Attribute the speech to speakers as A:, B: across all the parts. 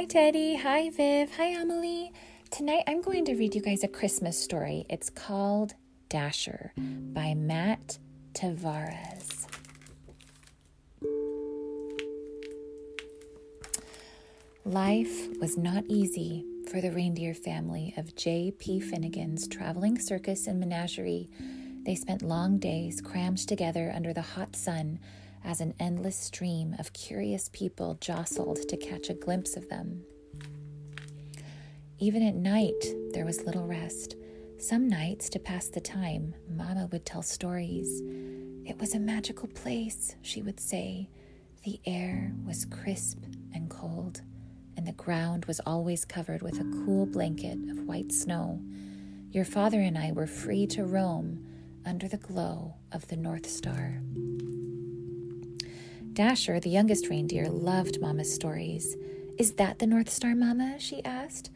A: Hi, Teddy. Hi, Viv. Hi, Emily. Tonight I'm going to read you guys a Christmas story. It's called Dasher by Matt Tavares. Life was not easy for the reindeer family of J.P. Finnegan's traveling circus and menagerie. They spent long days crammed together under the hot sun as an endless stream of curious people jostled to catch a glimpse of them. Even at night, there was little rest. Some nights, to pass the time, Mama would tell stories. It was a magical place, she would say. The air was crisp and cold, and the ground was always covered with a cool blanket of white snow. Your father and I were free to roam under the glow of the North Star. Dasher, the youngest reindeer, loved Mama's stories. Is that the North Star, Mama? she asked.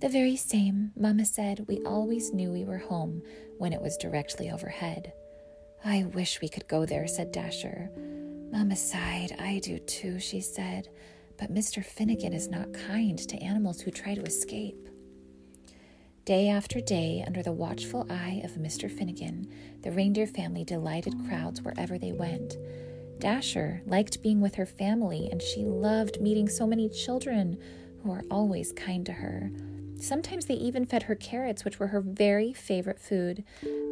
A: The very same, Mama said. We always knew we were home when it was directly overhead. I wish we could go there, said Dasher. Mama sighed. I do too, she said. But Mr. Finnegan is not kind to animals who try to escape. Day after day, under the watchful eye of Mr. Finnegan, the reindeer family delighted crowds wherever they went. Dasher liked being with her family, and she loved meeting so many children who were always kind to her. Sometimes they even fed her carrots, which were her very favorite food.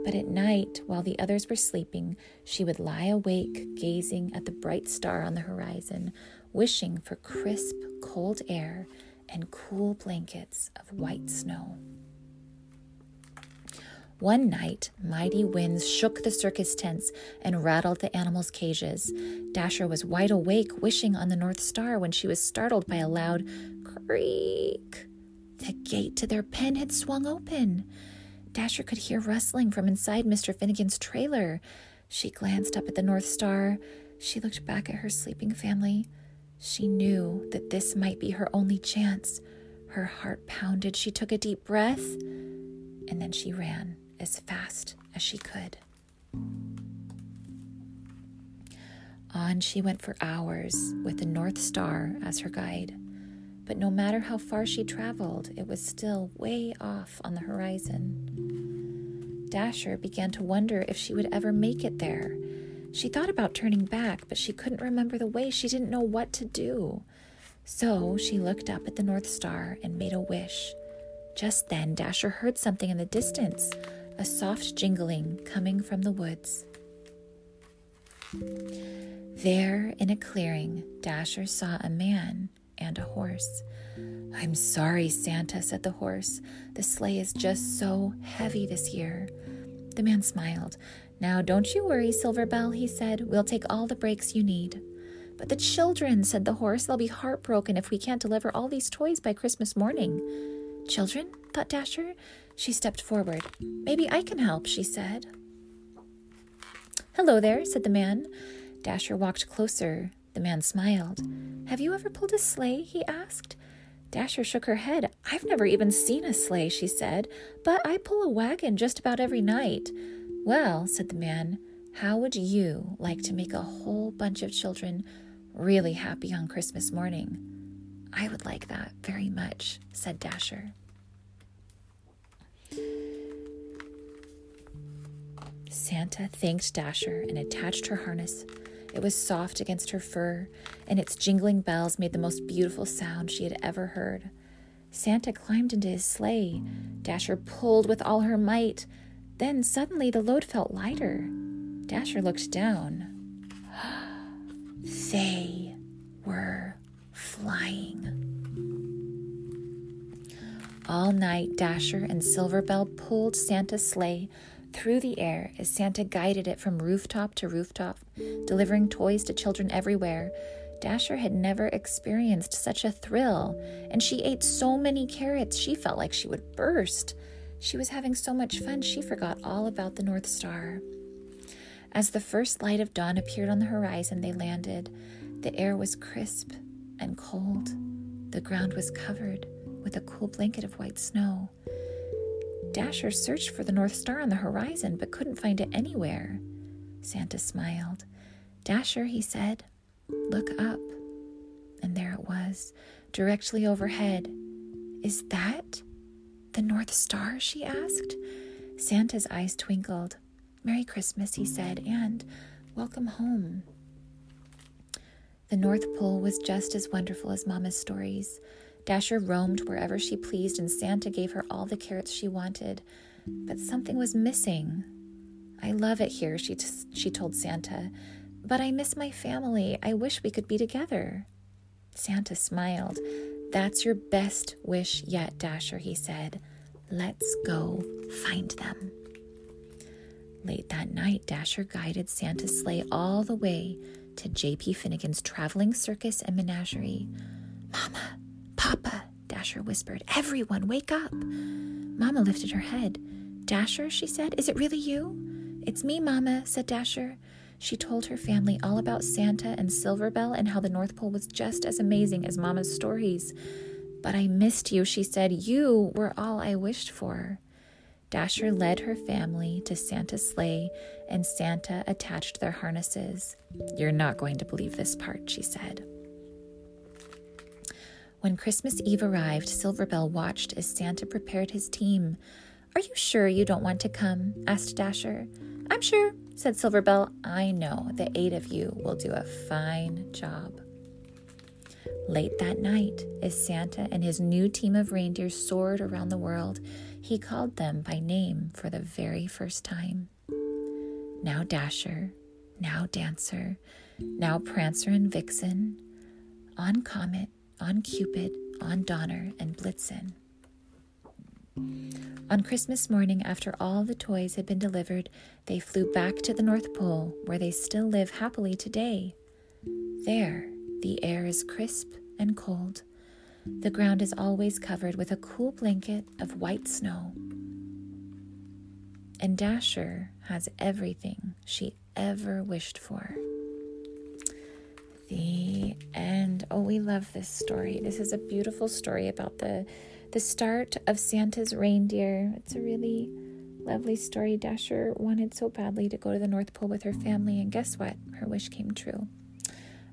A: But at night, while the others were sleeping, she would lie awake, gazing at the bright star on the horizon, wishing for crisp, cold air and cool blankets of white snow. One night, mighty winds shook the circus tents and rattled the animals' cages. Dasher was wide awake, wishing on the North Star, when she was startled by a loud creak. The gate to their pen had swung open. Dasher could hear rustling from inside Mr. Finnegan's trailer. She glanced up at the North Star. She looked back at her sleeping family. She knew that this might be her only chance. Her heart pounded. She took a deep breath, and then she ran as fast as she could. On she went for hours with the North Star as her guide. But no matter how far she traveled, it was still way off on the horizon. Dasher began to wonder if she would ever make it there. She thought about turning back, but she couldn't remember the way. She didn't know what to do. So she looked up at the North Star and made a wish. Just then, Dasher heard something in the distance a soft jingling coming from the woods. There, in a clearing, Dasher saw a man and a horse. I'm sorry, Santa, said the horse. The sleigh is just so heavy this year. The man smiled. Now, don't you worry, Silverbell, he said. We'll take all the breaks you need. But the children, said the horse, they'll be heartbroken if we can't deliver all these toys by Christmas morning. Children? thought Dasher. She stepped forward. Maybe I can help, she said. Hello there, said the man. Dasher walked closer. The man smiled. Have you ever pulled a sleigh? he asked. Dasher shook her head. I've never even seen a sleigh, she said, but I pull a wagon just about every night. Well, said the man, how would you like to make a whole bunch of children really happy on Christmas morning? I would like that very much, said Dasher. Santa thanked Dasher and attached her harness. It was soft against her fur, and its jingling bells made the most beautiful sound she had ever heard. Santa climbed into his sleigh. Dasher pulled with all her might. Then suddenly the load felt lighter. Dasher looked down. were flying. All night, Dasher and Silverbell pulled Santa's sleigh through the air as Santa guided it from rooftop to rooftop, delivering toys to children everywhere. Dasher had never experienced such a thrill, and she ate so many carrots she felt like she would burst. She was having so much fun she forgot all about the North Star. As the first light of dawn appeared on the horizon, they landed. The air was crisp and cold. The ground was covered with a cool blanket of white snow. Dasher searched for the North Star on the horizon but couldn't find it anywhere. Santa smiled. Dasher, he said, look up. And there it was, directly overhead. Is that the North Star? she asked. Santa's eyes twinkled. Merry Christmas, he said, and welcome home. The North Pole was just as wonderful as Mama's stories. Dasher roamed wherever she pleased, and Santa gave her all the carrots she wanted. But something was missing. I love it here, she, t- she told Santa, but I miss my family. I wish we could be together. Santa smiled. That's your best wish yet, Dasher, he said. Let's go find them. Late that night, Dasher guided Santa's sleigh all the way to J.P. Finnegan's traveling circus and menagerie. Mama, Papa, Dasher whispered, everyone wake up. Mama lifted her head. Dasher, she said, is it really you? It's me, Mama, said Dasher. She told her family all about Santa and Silverbell and how the North Pole was just as amazing as Mama's stories. But I missed you, she said. You were all I wished for. Dasher led her family to Santa's sleigh, and Santa attached their harnesses. You're not going to believe this part, she said. When Christmas Eve arrived, Silverbell watched as Santa prepared his team. Are you sure you don't want to come? asked Dasher. I'm sure, said Silverbell. I know the eight of you will do a fine job. Late that night, as Santa and his new team of reindeer soared around the world, he called them by name for the very first time. Now Dasher, now Dancer, now Prancer and Vixen, on Comet, on Cupid, on Donner, and Blitzen. On Christmas morning, after all the toys had been delivered, they flew back to the North Pole, where they still live happily today. There, the air is crisp and cold. The ground is always covered with a cool blanket of white snow. And Dasher has everything she ever wished for. The end. Oh, we love this story. This is a beautiful story about the the start of Santa's reindeer. It's a really lovely story. Dasher wanted so badly to go to the North Pole with her family, and guess what? Her wish came true.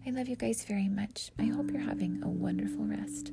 A: I love you guys very much. I hope you're having a wonderful rest.